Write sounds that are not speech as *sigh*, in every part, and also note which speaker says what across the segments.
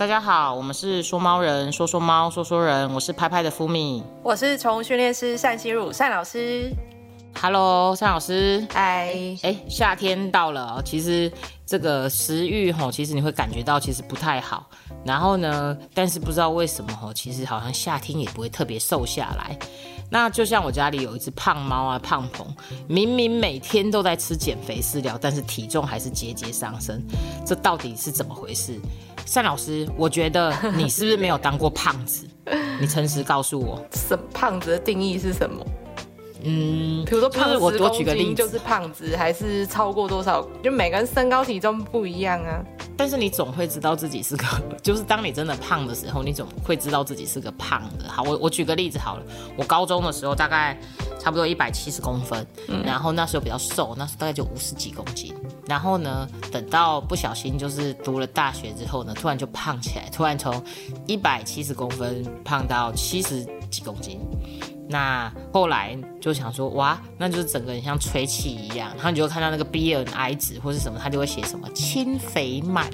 Speaker 1: 大家好，我们是说猫人，说说猫，说说人，我是拍拍的福米，
Speaker 2: 我是宠物训练师单心如单老师。
Speaker 1: Hello，单老师，
Speaker 2: 嗨，
Speaker 1: 哎，夏天到了，其实这个食欲吼，其实你会感觉到其实不太好。然后呢，但是不知道为什么吼，其实好像夏天也不会特别瘦下来。那就像我家里有一只胖猫啊，胖鹏，明明每天都在吃减肥饲料，但是体重还是节节上升，这到底是怎么回事？单老师，我觉得你是不是没有当过胖子？你诚实告诉我，
Speaker 2: 什胖子的定义是什么？
Speaker 1: 嗯，
Speaker 2: 比如说胖子
Speaker 1: 我多
Speaker 2: 十
Speaker 1: 举个例子
Speaker 2: 就是胖子，还是超过多少？就每个人身高体重不一样啊。
Speaker 1: 但是你总会知道自己是个，*laughs* 就是当你真的胖的时候，你总会知道自己是个胖的。好，我我举个例子好了，我高中的时候大概差不多一百七十公分，然后那时候比较瘦，那时候大概就五十几公斤。然后呢，等到不小心就是读了大学之后呢，突然就胖起来，突然从一百七十公分胖到七十几公斤。那后来就想说，哇，那就是整个人像吹气一样，然后你就看到那个 B N I 值或是什么，他就会写什么轻肥满，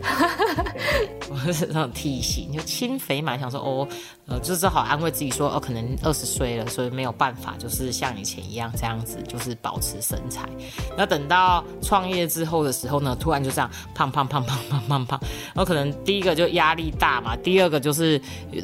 Speaker 1: *laughs* 或是那种体型就轻肥满，想说哦，呃，就是只好安慰自己说，哦，可能二十岁了，所以没有办法，就是像以前一样这样子，就是保持身材。那等到创业之后的时候呢，突然就这样胖胖胖胖胖胖胖，然后可能第一个就压力大嘛，第二个就是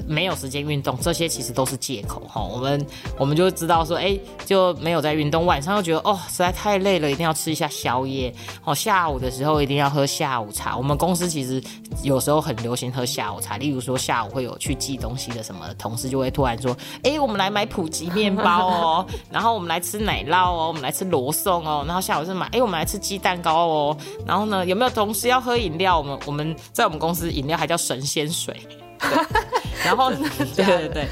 Speaker 1: 没有时间运动，这些其实都是借口哈。我们我们就知道说，哎，就没有在运动，晚上又觉得哦实在太累了，一定要吃一下宵夜。哦，下午的时候一定要喝下午茶。我们公司其实有时候很流行喝下午茶，例如说下午会有去寄东西的时什么同事就会突然说，哎，我们来买普及面包哦，*laughs* 然后我们来吃奶酪哦，我们来吃罗宋哦，然后下午是买，哎，我们来吃鸡蛋糕哦，然后呢，有没有同事要喝饮料？我们我们在我们公司饮料还叫神仙水，*laughs* 对然后对对对。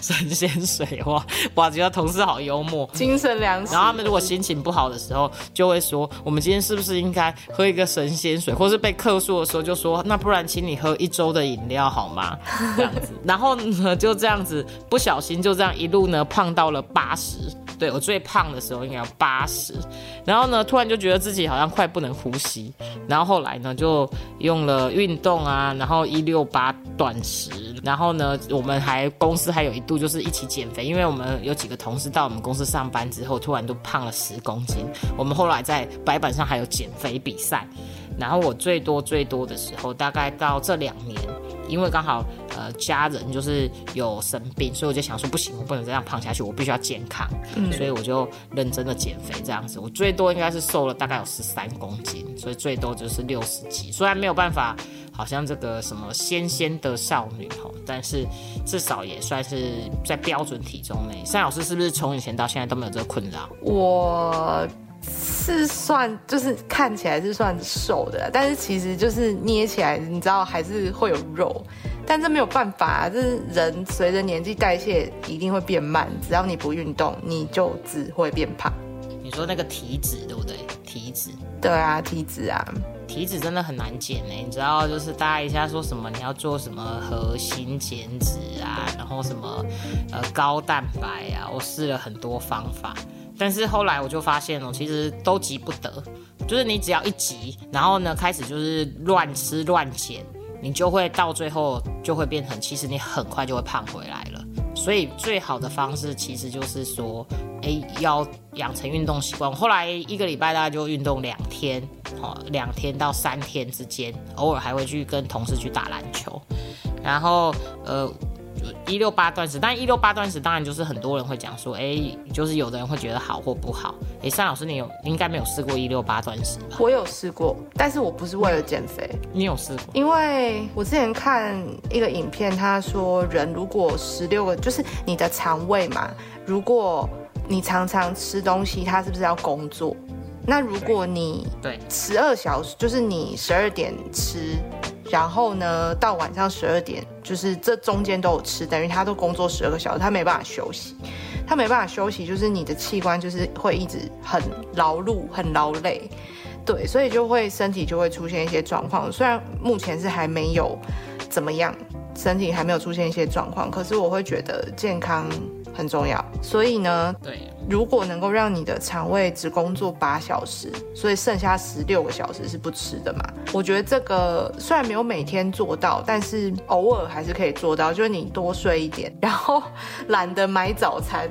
Speaker 1: *laughs* 神仙水哇 *laughs* 哇，觉得同事好幽默，
Speaker 2: 精神粮食。
Speaker 1: 然后他们如果心情不好的时候，就会说：“我们今天是不是应该喝一个神仙水？”或是被客诉的时候，就说：“那不然请你喝一周的饮料好吗？” *laughs* 这样子，然后呢就这样子，不小心就这样一路呢胖到了八十。对我最胖的时候应该要八十，然后呢突然就觉得自己好像快不能呼吸，然后后来呢就用了运动啊，然后一六八断食，然后呢我们还公司还有一度就是一起减肥，因为我们有几个同事到我们公司上班之后，突然都胖了十公斤，我们后来在白板上还有减肥比赛，然后我最多最多的时候大概到这两年。因为刚好呃家人就是有生病，所以我就想说不行，我不能这样胖下去，我必须要健康，所以我就认真的减肥这样子。我最多应该是瘦了大概有十三公斤，所以最多就是六十几。虽然没有办法，好像这个什么纤纤的少女哈，但是至少也算是在标准体重内。单老师是不是从以前到现在都没有这个困扰？
Speaker 2: 我是算就是看起来是算瘦的，但是其实就是捏起来，你知道还是会有肉，但这没有办法，这是人随着年纪代谢一定会变慢，只要你不运动，你就只会变胖。
Speaker 1: 你说那个体脂对不对？体脂，
Speaker 2: 对啊，体脂啊，
Speaker 1: 体脂真的很难减呢。你知道，就是大家一下说什么你要做什么核心减脂啊，然后什么呃高蛋白啊，我试了很多方法。但是后来我就发现哦，其实都急不得，就是你只要一急，然后呢开始就是乱吃乱减，你就会到最后就会变成，其实你很快就会胖回来了。所以最好的方式其实就是说，哎，要养成运动习惯。后来一个礼拜大概就运动两天，哦，两天到三天之间，偶尔还会去跟同事去打篮球，然后呃。一六八断食，但一六八断食当然就是很多人会讲说，哎，就是有的人会觉得好或不好。哎，单老师，你有应该没有试过一六八断食吧？
Speaker 2: 我有试过，但是我不是为了减肥。
Speaker 1: 你有试过？
Speaker 2: 因为我之前看一个影片，他说人如果十六个，就是你的肠胃嘛，如果你常常吃东西，它是不是要工作？那如果你
Speaker 1: 对
Speaker 2: 十二小时，就是你十二点吃。然后呢，到晚上十二点，就是这中间都有吃，等于他都工作十二个小时，他没办法休息，他没办法休息，就是你的器官就是会一直很劳碌、很劳累，对，所以就会身体就会出现一些状况。虽然目前是还没有怎么样，身体还没有出现一些状况，可是我会觉得健康很重要，所以呢，
Speaker 1: 对。
Speaker 2: 如果能够让你的肠胃只工作八小时，所以剩下十六个小时是不吃的嘛？我觉得这个虽然没有每天做到，但是偶尔还是可以做到。就是你多睡一点，然后懒得买早餐。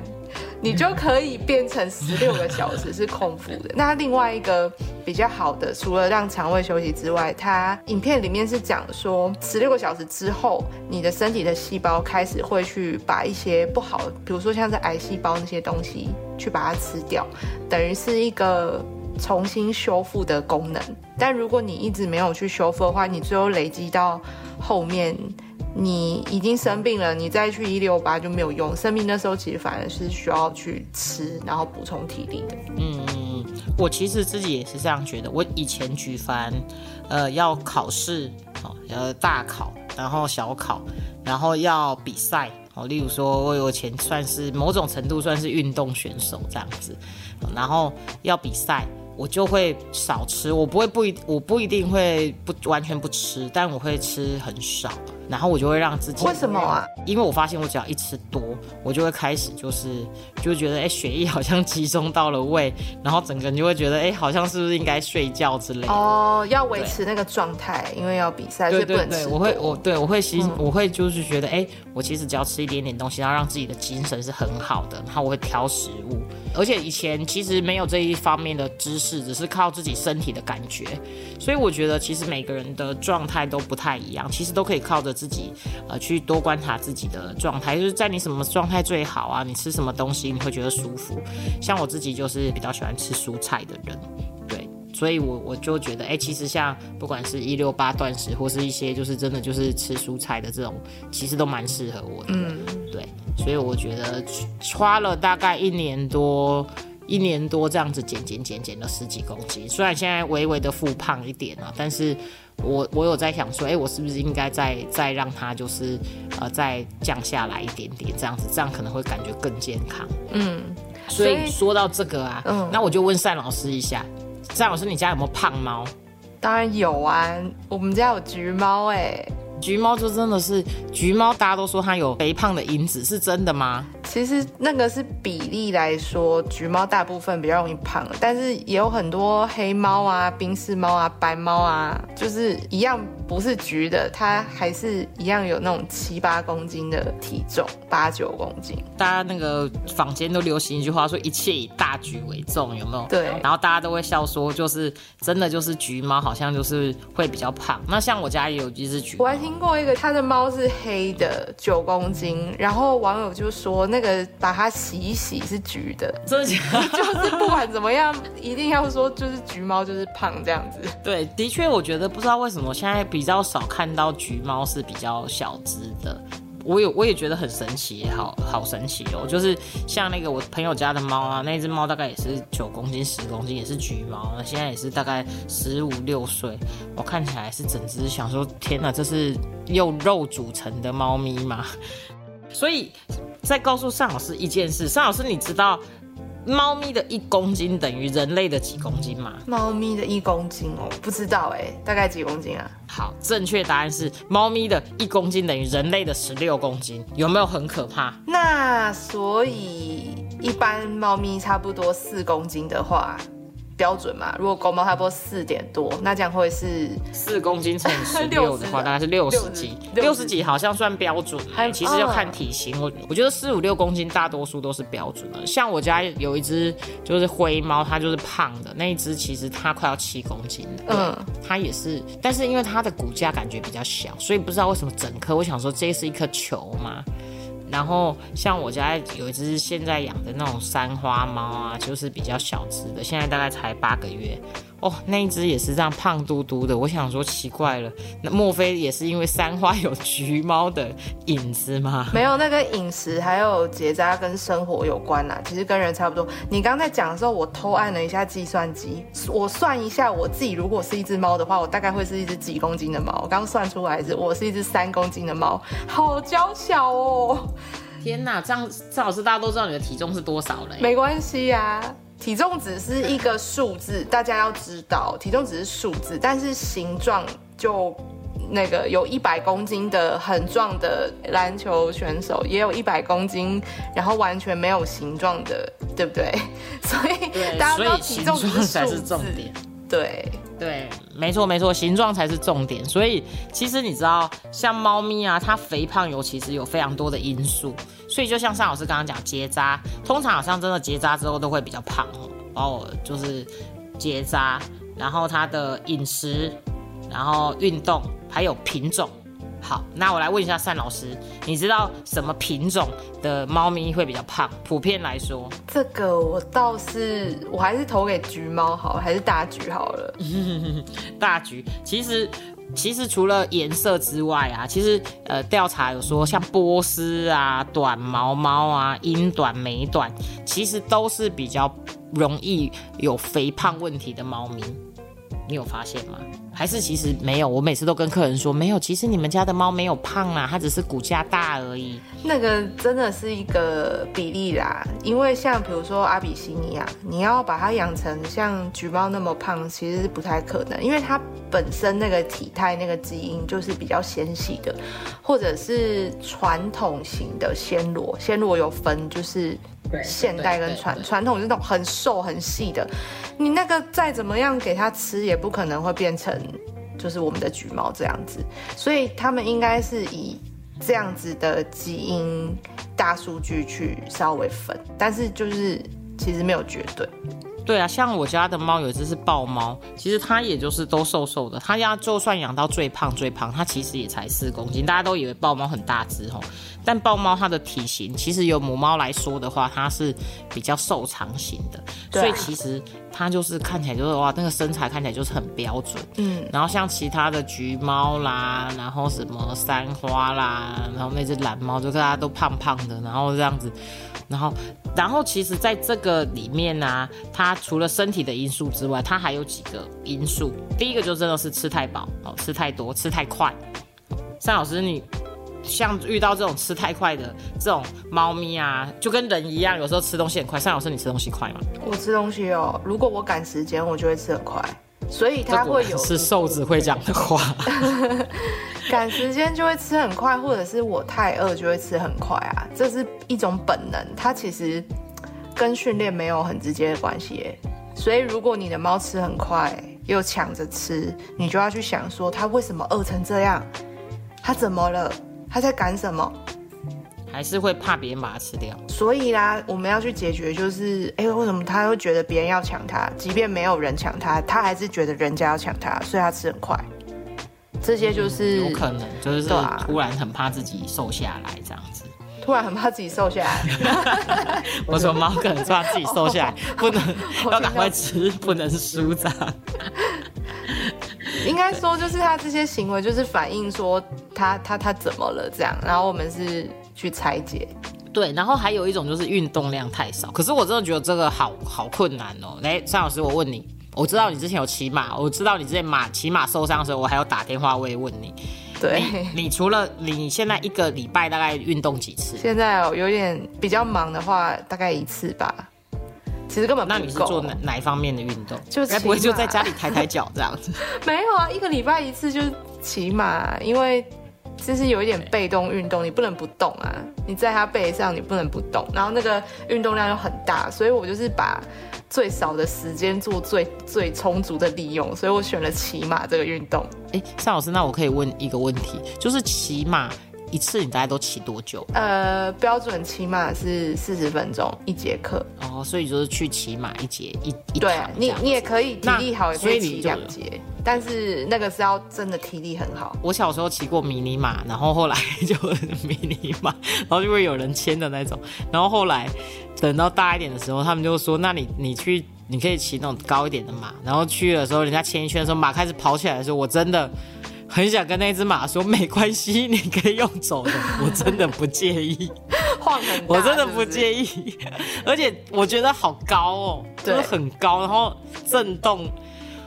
Speaker 2: 你就可以变成十六个小时是空腹的。那另外一个比较好的，除了让肠胃休息之外，它影片里面是讲说，十六个小时之后，你的身体的细胞开始会去把一些不好，比如说像是癌细胞那些东西，去把它吃掉，等于是一个重新修复的功能。但如果你一直没有去修复的话，你最后累积到后面。你已经生病了，你再去一六八就没有用。生病的时候，其实反而是需要去吃，然后补充体力的。
Speaker 1: 嗯，我其实自己也是这样觉得。我以前举凡，呃，要考试，哦，呃，大考，然后小考，然后要比赛，哦，例如说我有钱算是某种程度算是运动选手这样子，然后要比赛。我就会少吃，我不会不一，我不一定会不完全不吃，但我会吃很少，然后我就会让自己
Speaker 2: 为什么啊？
Speaker 1: 因为我发现我只要一吃多，我就会开始就是就觉得哎，血液好像集中到了胃，然后整个人就会觉得哎，好像是不是应该睡觉之类的
Speaker 2: 哦，要维持那个状态，因为要比赛，
Speaker 1: 对对对，我会我对我会吸，我会就是觉得哎，我其实只要吃一点点东西，然后让自己的精神是很好的，然后我会挑食物，而且以前其实没有这一方面的知识。只是靠自己身体的感觉，所以我觉得其实每个人的状态都不太一样，其实都可以靠着自己，呃，去多观察自己的状态，就是在你什么状态最好啊，你吃什么东西你会觉得舒服。像我自己就是比较喜欢吃蔬菜的人，对，所以我我就觉得，哎，其实像不管是一六八断食，或是一些就是真的就是吃蔬菜的这种，其实都蛮适合我的，嗯，对，所以我觉得花了大概一年多。一年多这样子减减减减了十几公斤，虽然现在微微的复胖一点了，但是我我有在想说，哎，我是不是应该再再让它就是呃再降下来一点点，这样子这样可能会感觉更健康。嗯，所以说到这个啊，嗯，那我就问单老师一下，单老师你家有没有胖猫？
Speaker 2: 当然有啊，我们家有橘猫哎。
Speaker 1: 橘猫就真的是橘猫，大家都说它有肥胖的因子，是真的吗？
Speaker 2: 其实那个是比例来说，橘猫大部分比较容易胖，但是也有很多黑猫啊、冰室猫啊、白猫啊，就是一样不是橘的，它还是一样有那种七八公斤的体重，八九公斤。
Speaker 1: 大家那个坊间都流行一句话说“一切以大橘为重”，有没有？
Speaker 2: 对。
Speaker 1: 然后大家都会笑说，就是真的就是橘猫好像就是会比较胖。那像我家也有一只橘。
Speaker 2: 我还听过一个，它的猫是黑的，九公斤，然后网友就说那个把它洗一洗是橘的，
Speaker 1: 真的假的？*laughs*
Speaker 2: 就是不管怎么样，一定要说就是橘猫就是胖这样子。
Speaker 1: 对，的确，我觉得不知道为什么现在比比较少看到橘猫是比较小只的。我有，我也觉得很神奇，好好神奇哦！就是像那个我朋友家的猫啊，那只猫大概也是九公斤、十公斤，也是橘猫，那现在也是大概十五六岁。我看起来是整只，想说天哪，这是用肉组成的猫咪吗？所以再告诉尚老师一件事，尚老师，你知道？猫咪的一公斤等于人类的几公斤吗？
Speaker 2: 猫咪的一公斤哦，不知道哎，大概几公斤啊？
Speaker 1: 好，正确答案是猫咪的一公斤等于人类的十六公斤，有没有很可怕？
Speaker 2: 那所以一般猫咪差不多四公斤的话。标准嘛，如果公猫差不多四点多，那这样会是
Speaker 1: 四公斤乘以十六的话，*laughs* 大概是六十几，六十几好像算标准。其实要看体型，我我觉得四五六公斤大多数都是标准的。像我家有一只就是灰猫，它就是胖的那一只，其实它快要七公斤嗯，它也是，但是因为它的骨架感觉比较小，所以不知道为什么整颗，我想说这是一颗球吗？然后像我家有一只现在养的那种三花猫啊，就是比较小只的，现在大概才八个月。哦，那一只也是这样胖嘟嘟的。我想说奇怪了，那莫非也是因为三花有橘猫的影子吗？
Speaker 2: 没有，那个饮食还有结扎跟生活有关啦，其实跟人差不多。你刚才讲的时候，我偷按了一下计算机，我算一下我自己如果是一只猫的话，我大概会是一只几公斤的猫。我刚算出来是，我是一只三公斤的猫，好娇小哦。
Speaker 1: 天哪，这样郑老师大家都知道你的体重是多少了？
Speaker 2: 没关系呀。体重只是一个数字，大家要知道，体重只是数字，但是形状就那个有一百公斤的很壮的篮球选手，也有一百公斤然后完全没有形状的，对不对？所以大家知道体重
Speaker 1: 才
Speaker 2: 是
Speaker 1: 数字。
Speaker 2: 对
Speaker 1: 对，没错没错，形状才是重点。所以其实你知道，像猫咪啊，它肥胖有其实有非常多的因素。所以就像尚老师刚刚讲结扎，通常好像真的结扎之后都会比较胖哦。哦，就是结扎，然后它的饮食，然后运动，还有品种。好，那我来问一下单老师，你知道什么品种的猫咪会比较胖？普遍来说，
Speaker 2: 这个我倒是，我还是投给橘猫好，还是大橘好了。*laughs*
Speaker 1: 大橘，其实其实除了颜色之外啊，其实呃调查有说，像波斯啊、短毛猫啊、英短、美短，其实都是比较容易有肥胖问题的猫咪。你有发现吗？还是其实没有？我每次都跟客人说没有。其实你们家的猫没有胖啊，它只是骨架大而已。
Speaker 2: 那个真的是一个比例啦，因为像比如说阿比西尼亚，你要把它养成像橘猫那么胖，其实是不太可能，因为它本身那个体态、那个基因就是比较纤细的，或者是传统型的暹罗。暹罗有分，就是。现代跟传传统是那种很瘦很细的，你那个再怎么样给它吃，也不可能会变成就是我们的橘猫这样子，所以他们应该是以这样子的基因大数据去稍微分，但是就是其实没有绝对。
Speaker 1: 对啊，像我家的猫有一只是豹猫，其实它也就是都瘦瘦的。它家就算养到最胖最胖，它其实也才四公斤。大家都以为豹猫很大只哦，但豹猫它的体型其实由母猫来说的话，它是比较瘦长型的，所以其实它就是看起来就是哇，那个身材看起来就是很标准。嗯，然后像其他的橘猫啦，然后什么三花啦，然后那只蓝猫，就大家都胖胖的，然后这样子。然后，然后其实，在这个里面呢，它除了身体的因素之外，它还有几个因素。第一个就真的是吃太饱哦，吃太多，吃太快。单老师，你像遇到这种吃太快的这种猫咪啊，就跟人一样，有时候吃东西很快。像老师，你吃东西快吗？
Speaker 2: 我吃东西哦，如果我赶时间，我就会吃很快。所以它会 *laughs* 有
Speaker 1: 是瘦子会讲的话，*laughs*
Speaker 2: 赶时间就会吃很快，或者是我太饿就会吃很快啊，这是一种本能，它其实跟训练没有很直接的关系。所以如果你的猫吃很快又抢着吃，你就要去想说它为什么饿成这样，它怎么了，它在赶什么？
Speaker 1: 还是会怕别人把它吃掉，
Speaker 2: 所以啦，我们要去解决，就是，哎，为什么他会觉得别人要抢他，即便没有人抢他，他还是觉得人家要抢他，所以他吃很快。这些就是
Speaker 1: 有可能，就是突然很怕自己瘦下来这样子，
Speaker 2: 突然很怕自己瘦下来。*laughs*
Speaker 1: 我说猫可能怕自己瘦下来，*laughs* 不能 *laughs* 要赶快吃，不能舒张。
Speaker 2: 应该说，就是他这些行为，就是反映说他他他怎么了这样，然后我们是。去拆解，
Speaker 1: 对，然后还有一种就是运动量太少。可是我真的觉得这个好好困难哦。来，张老师，我问你，我知道你之前有骑马，我知道你之前马骑马受伤的时候，我还有打电话我也问你。
Speaker 2: 对，
Speaker 1: 你除了你现在一个礼拜大概运动几次？
Speaker 2: 现在哦，有点比较忙的话，大概一次吧。其实根本
Speaker 1: 那你是做哪哪一方面的运动？
Speaker 2: 就
Speaker 1: 不会就在家里抬抬脚这样子？*laughs*
Speaker 2: 没有啊，一个礼拜一次就是骑马，因为。就是有一点被动运动，你不能不动啊！你在它背上，你不能不动。然后那个运动量又很大，所以我就是把最少的时间做最最充足的利用，所以我选了骑马这个运动。
Speaker 1: 哎，尚老师，那我可以问一个问题，就是骑马。一次你大概都骑多久？
Speaker 2: 呃，标准骑马是四十分钟一节课。
Speaker 1: 哦，所以就是去骑马一节一一对，
Speaker 2: 你你也可以体力好，也可以骑两节，但是那个是要真的体力很好。
Speaker 1: 我小时候骑过迷你马，然后后来就迷你马，然后就会有人牵的那种。然后后来等到大一点的时候，他们就说：“那你你去，你可以骑那种高一点的马。”然后去的时候，人家牵一圈的时候，马开始跑起来的时候，我真的。很想跟那只马说，没关系，你可以用走的，*laughs* 我真的不介意。
Speaker 2: 晃很
Speaker 1: 我真的不介意，而且我觉得好高哦，就是很高，然后震动，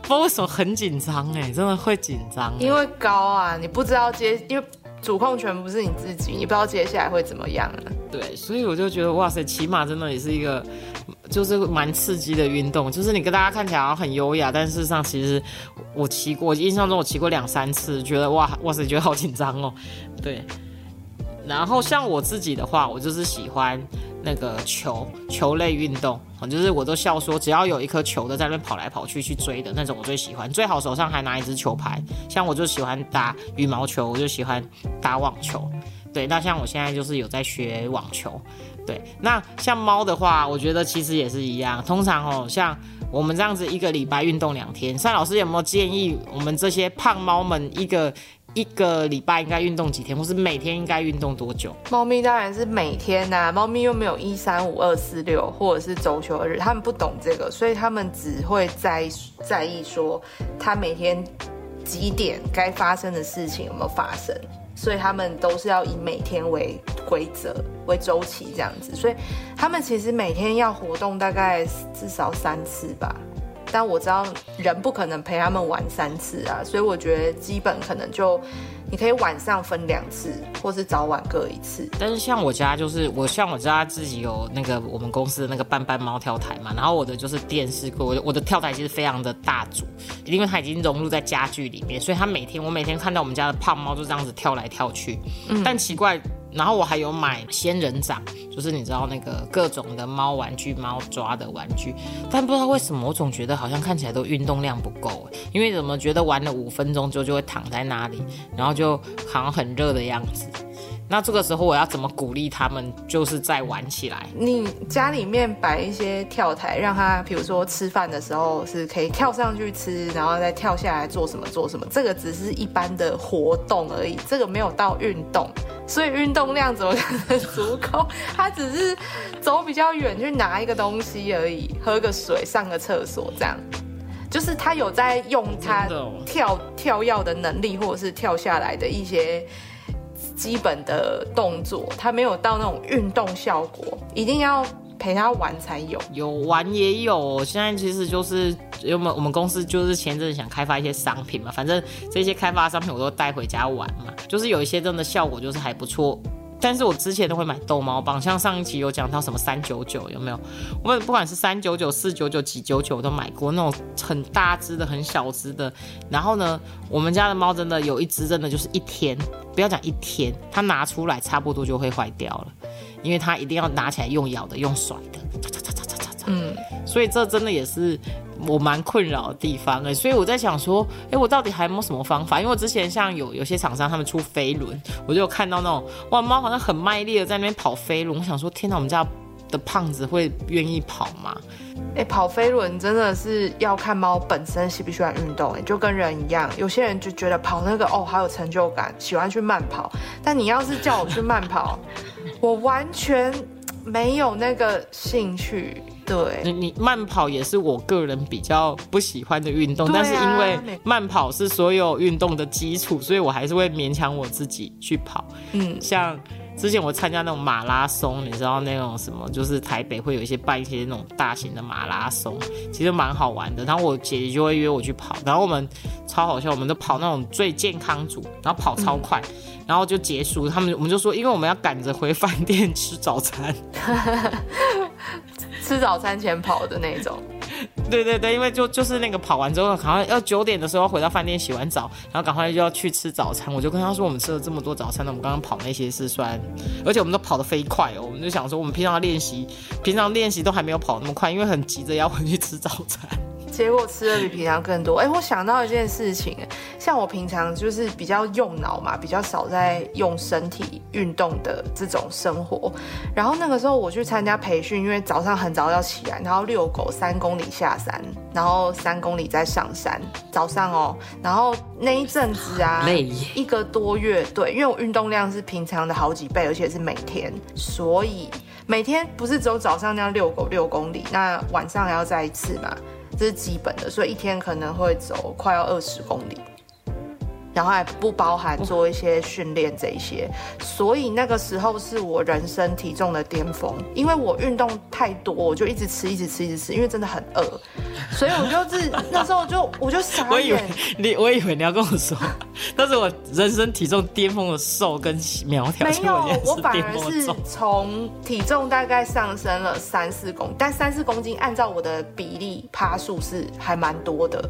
Speaker 1: 不知道为什么很紧张哎，真的会紧张。
Speaker 2: 因为高啊，你不知道接，因为主控权不是你自己，你不知道接下来会怎么样啊。
Speaker 1: 对，所以我就觉得哇塞，骑马真的也是一个，就是蛮刺激的运动。就是你跟大家看起来好像很优雅，但事实上其实我骑过，印象中我骑过两三次，觉得哇哇塞，觉得好紧张哦。对，然后像我自己的话，我就是喜欢那个球球类运动，就是我都笑说，只要有一颗球的在那边跑来跑去去追的那种，我最喜欢。最好手上还拿一支球拍，像我就喜欢打羽毛球，我就喜欢打网球。对，那像我现在就是有在学网球。对，那像猫的话，我觉得其实也是一样。通常哦，像我们这样子一个礼拜运动两天，单老师有没有建议我们这些胖猫们一个一个礼拜应该运动几天，或是每天应该运动多久？
Speaker 2: 猫咪当然是每天呐，猫咪又没有一三五二四六或者是周休日，他们不懂这个，所以他们只会在在意说他每天几点该发生的事情有没有发生。所以他们都是要以每天为规则为周期这样子，所以他们其实每天要活动大概至少三次吧。但我知道人不可能陪他们玩三次啊，所以我觉得基本可能就。你可以晚上分两次，或是早晚各一次。
Speaker 1: 但是像我家就是我像我家自己有那个我们公司的那个斑斑猫跳台嘛，然后我的就是电视柜，我我的跳台其实非常的大组，因为它已经融入在家具里面，所以它每天我每天看到我们家的胖猫就这样子跳来跳去。但奇怪。然后我还有买仙人掌，就是你知道那个各种的猫玩具、猫抓的玩具，但不知道为什么我总觉得好像看起来都运动量不够，因为怎么觉得玩了五分钟之后就会躺在那里，然后就好像很热的样子。那这个时候我要怎么鼓励他们，就是再玩起来？
Speaker 2: 你家里面摆一些跳台，让他比如说吃饭的时候是可以跳上去吃，然后再跳下来做什么做什么。这个只是一般的活动而已，这个没有到运动，所以运动量怎么可能足够？他只是走比较远去拿一个东西而已，喝个水，上个厕所，这样就是他有在用他跳跳跃的能力，或者是跳下来的一些。基本的动作，他没有到那种运动效果，一定要陪他玩才有。
Speaker 1: 有玩也有，现在其实就是因为我们公司就是前阵想开发一些商品嘛，反正这些开发商品我都带回家玩嘛，就是有一些真的效果就是还不错。但是我之前都会买逗猫棒，像上一期有讲到什么三九九有没有？我不管是三九九、四九九、几九九都买过那种很大只的、很小只的。然后呢，我们家的猫真的有一只，真的就是一天，不要讲一天，它拿出来差不多就会坏掉了，因为它一定要拿起来用咬的、用甩的，嗯，所以这真的也是。我蛮困扰的地方哎，所以我在想说，哎，我到底还有没有什么方法？因为我之前像有有些厂商他们出飞轮，我就有看到那种哇猫好像很卖力的在那边跑飞轮，我想说天哪，我们家的胖子会愿意跑吗？
Speaker 2: 哎，跑飞轮真的是要看猫本身喜不喜欢运动，哎，就跟人一样，有些人就觉得跑那个哦好有成就感，喜欢去慢跑，但你要是叫我去慢跑，我完全没有那个兴趣。对，
Speaker 1: 你你慢跑也是我个人比较不喜欢的运动，但是因为慢跑是所有运动的基础，所以我还是会勉强我自己去跑。嗯，像之前我参加那种马拉松，你知道那种什么，就是台北会有一些办一些那种大型的马拉松，其实蛮好玩的。然后我姐姐就会约我去跑，然后我们超好笑，我们都跑那种最健康组，然后跑超快，然后就结束。他们我们就说，因为我们要赶着回饭店吃早餐。*laughs*
Speaker 2: 吃早餐前跑的那种，
Speaker 1: 对对对，因为就就是那个跑完之后，好像要九点的时候回到饭店洗完澡，然后赶快就要去吃早餐。我就跟他说，我们吃了这么多早餐，那我们刚刚跑那些是算，而且我们都跑得飞快哦。我们就想说，我们平常练习，平常练习都还没有跑那么快，因为很急着要回去吃早餐。
Speaker 2: 结果吃的比平常更多。哎，我想到一件事情，像我平常就是比较用脑嘛，比较少在用身体运动的这种生活。然后那个时候我去参加培训，因为早上很早要起来，然后遛狗三公里下山，然后三公里再上山。早上哦，然后那一阵子啊，*laughs* 一个多月，对，因为我运动量是平常的好几倍，而且是每天，所以每天不是只有早上那样遛狗六公里，那晚上还要再一次嘛。这是基本的，所以一天可能会走快要二十公里，然后还不包含做一些训练这一些，所以那个时候是我人生体重的巅峰，因为我运动太多，我就一直吃，一直吃，一直吃，因为真的很饿，所以我就是那时候就 *laughs* 我就傻眼。
Speaker 1: 我以为你，我以为你要跟我说，但是我人生体重巅峰的瘦跟苗条，
Speaker 2: 没有，我反而是。从体重大概上升了三四公，但三四公斤按照我的比例趴数是还蛮多的。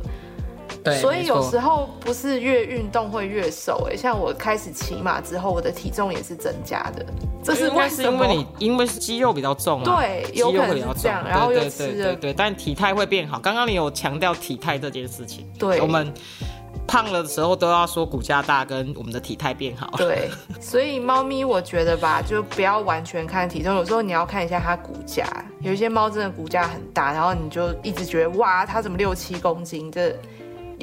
Speaker 1: 对，
Speaker 2: 所以有时候不是越运动会越瘦、哎，像我开始骑马之后，我的体重也是增加的，这是为什么？
Speaker 1: 是因为你因为是肌肉比较重啊，
Speaker 2: 对
Speaker 1: 肌肉比较重
Speaker 2: 然后又吃了
Speaker 1: 对对对，但体态会变好。刚刚你有强调体态这件事情，
Speaker 2: 对
Speaker 1: 我们胖了的时候都要说骨架大跟我们的体态变好。
Speaker 2: 对，*laughs* 所以猫咪我觉得吧，就不要完全看体重，有时候你要看一下它骨架。有一些猫真的骨架很大，然后你就一直觉得哇，它怎么六七公斤？这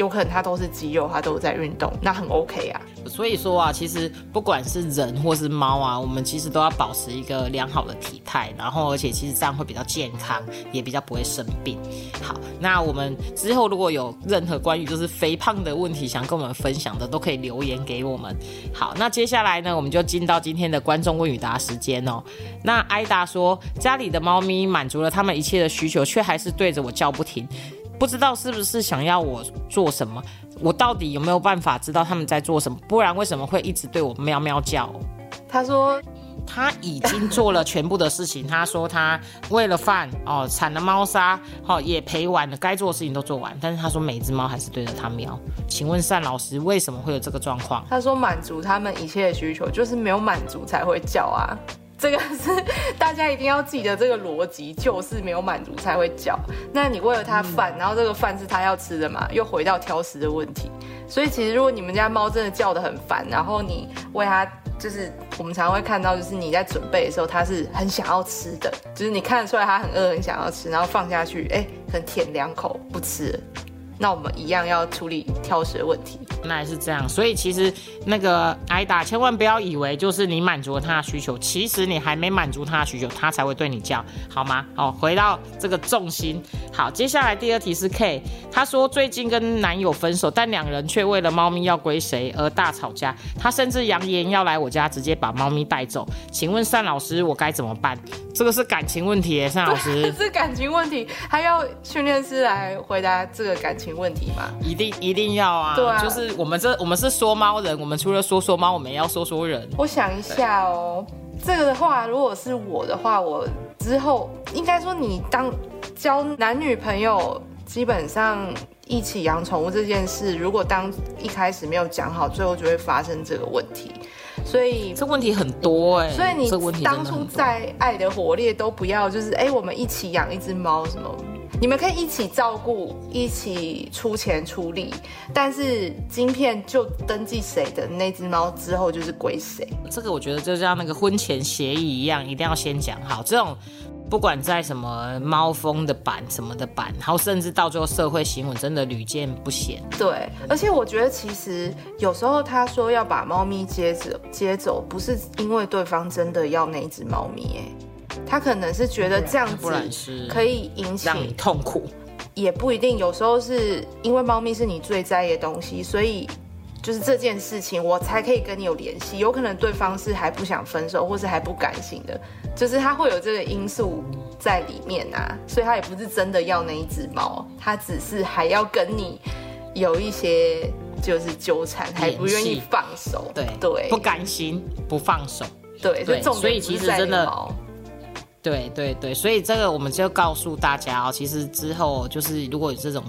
Speaker 2: 有可能它都是肌肉，它都在运动，那很 OK 啊。
Speaker 1: 所以说啊，其实不管是人或是猫啊，我们其实都要保持一个良好的体态，然后而且其实这样会比较健康，也比较不会生病。好，那我们之后如果有任何关于就是肥胖的问题想跟我们分享的，都可以留言给我们。好，那接下来呢，我们就进到今天的观众问与答时间哦。那艾达说，家里的猫咪满足了它们一切的需求，却还是对着我叫不停。不知道是不是想要我做什么？我到底有没有办法知道他们在做什么？不然为什么会一直对我喵喵叫？
Speaker 2: 他说
Speaker 1: 他已经做了全部的事情。他说他为了饭哦，铲了猫砂，哦也陪完了，该做的事情都做完。但是他说每只猫还是对着他喵。请问单老师，为什么会有这个状况？
Speaker 2: 他说满足他们一切的需求，就是没有满足才会叫啊。这个是大家一定要记得这个逻辑，就是没有满足才会叫。那你喂了它饭，然后这个饭是它要吃的嘛，又回到挑食的问题。所以其实如果你们家猫真的叫得很烦，然后你喂它，就是我们常常会看到，就是你在准备的时候，它是很想要吃的，就是你看得出来它很饿，很想要吃，然后放下去，哎，可能舔两口不吃。那我们一样要处理挑食的问题。
Speaker 1: 那也是这样，所以其实那个挨打，千万不要以为就是你满足了他的需求，其实你还没满足他的需求，他才会对你叫，好吗？好，回到这个重心。好，接下来第二题是 K，他说最近跟男友分手，但两人却为了猫咪要归谁而大吵架，他甚至扬言要来我家直接把猫咪带走。请问单老师，我该怎么办？这个是感情问题耶，单老师
Speaker 2: 这 *laughs* 是感情问题，还要训练师来回答这个感情问题吗？
Speaker 1: 一定一定要啊，
Speaker 2: 对啊
Speaker 1: 就是我们这我们是说猫人，我们除了说说猫，我们也要说说人。
Speaker 2: 我想一下哦，这个的话，如果是我的话，我之后应该说，你当交男女朋友，基本上一起养宠物这件事，如果当一开始没有讲好，最后就会发生这个问题。所以，
Speaker 1: 这问题很多哎、
Speaker 2: 所以你当初在爱的火烈都不要，就是哎、我们一起养一只猫什么。你们可以一起照顾，一起出钱出力，但是晶片就登记谁的那只猫之后就是归谁。
Speaker 1: 这个我觉得就像那个婚前协议一样，一定要先讲好。这种不管在什么猫蜂的版什么的版，然后甚至到最后社会新闻，真的屡见不鲜。
Speaker 2: 对，而且我觉得其实有时候他说要把猫咪接走，接走不是因为对方真的要那只猫咪，哎，他可能是觉得这样子可以引起
Speaker 1: 让你痛苦。
Speaker 2: 也不一定，有时候是因为猫咪是你最在意的东西，所以就是这件事情我才可以跟你有联系。有可能对方是还不想分手，或是还不甘心的，就是他会有这个因素在里面啊，所以他也不是真的要那一只猫，他只是还要跟你有一些就是纠缠，还不愿意放手。
Speaker 1: 对
Speaker 2: 对
Speaker 1: 不甘心不放手。
Speaker 2: 对，
Speaker 1: 对
Speaker 2: 重点
Speaker 1: 所以其实真的对对对，所以这个我们就告诉大家哦，其实之后就是如果有这种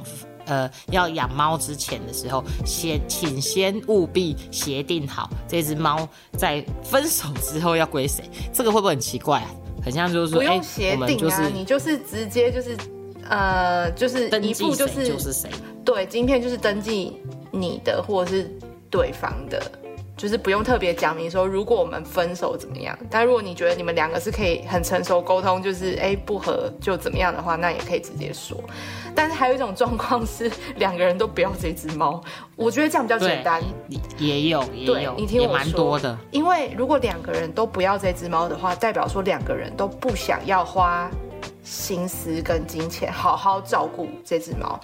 Speaker 1: 呃要养猫之前的时候，先请先务必协定好这只猫在分手之后要归谁，这个会不会很奇怪啊？很像就是说，哎、
Speaker 2: 不用协定啊，
Speaker 1: 就是
Speaker 2: 你就是直接就是呃，就是一步就
Speaker 1: 是就是谁。
Speaker 2: 对，今天就是登记你的或者是对方的，就是不用特别讲明说如果我们分手怎么样。但如果你觉得你们两个是可以很成熟沟通，就是哎不合就怎么样的话，那也可以直接说。但是还有一种状况是两个人都不要这只猫，我觉得这样比较简单。
Speaker 1: 也也有也有，
Speaker 2: 你听我说
Speaker 1: 多的。
Speaker 2: 因为如果两个人都不要这只猫的话，代表说两个人都不想要花心思跟金钱好好照顾这只猫，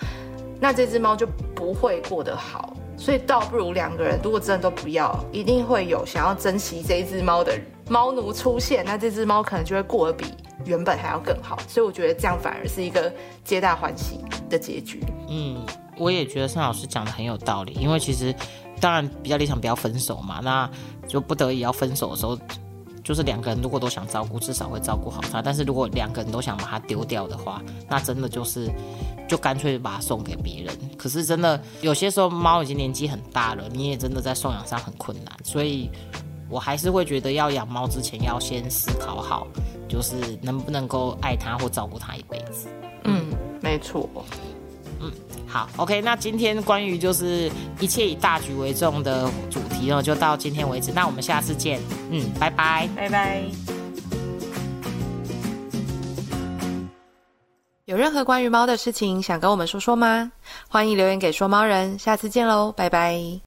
Speaker 2: 那这只猫就不会过得好。所以倒不如两个人如果真的都不要，一定会有想要珍惜这一只猫的猫奴出现，那这只猫可能就会过得比原本还要更好。所以我觉得这样反而是一个皆大欢喜。的结局。
Speaker 1: 嗯，我也觉得盛老师讲的很有道理，因为其实当然比较理想不要分手嘛，那就不得已要分手的时候，就是两个人如果都想照顾，至少会照顾好他。但是如果两个人都想把它丢掉的话，那真的就是就干脆把它送给别人。可是真的有些时候猫已经年纪很大了，你也真的在送养上很困难，所以我还是会觉得要养猫之前要先思考好，就是能不能够爱它或照顾它一辈子。
Speaker 2: 嗯，没错。
Speaker 1: 好，OK，那今天关于就是一切以大局为重的主题呢，就到今天为止。那我们下次见，嗯，拜拜。
Speaker 2: 拜拜。有任何关于猫的事情想跟我们说说吗？欢迎留言给说猫人，下次见喽，拜拜。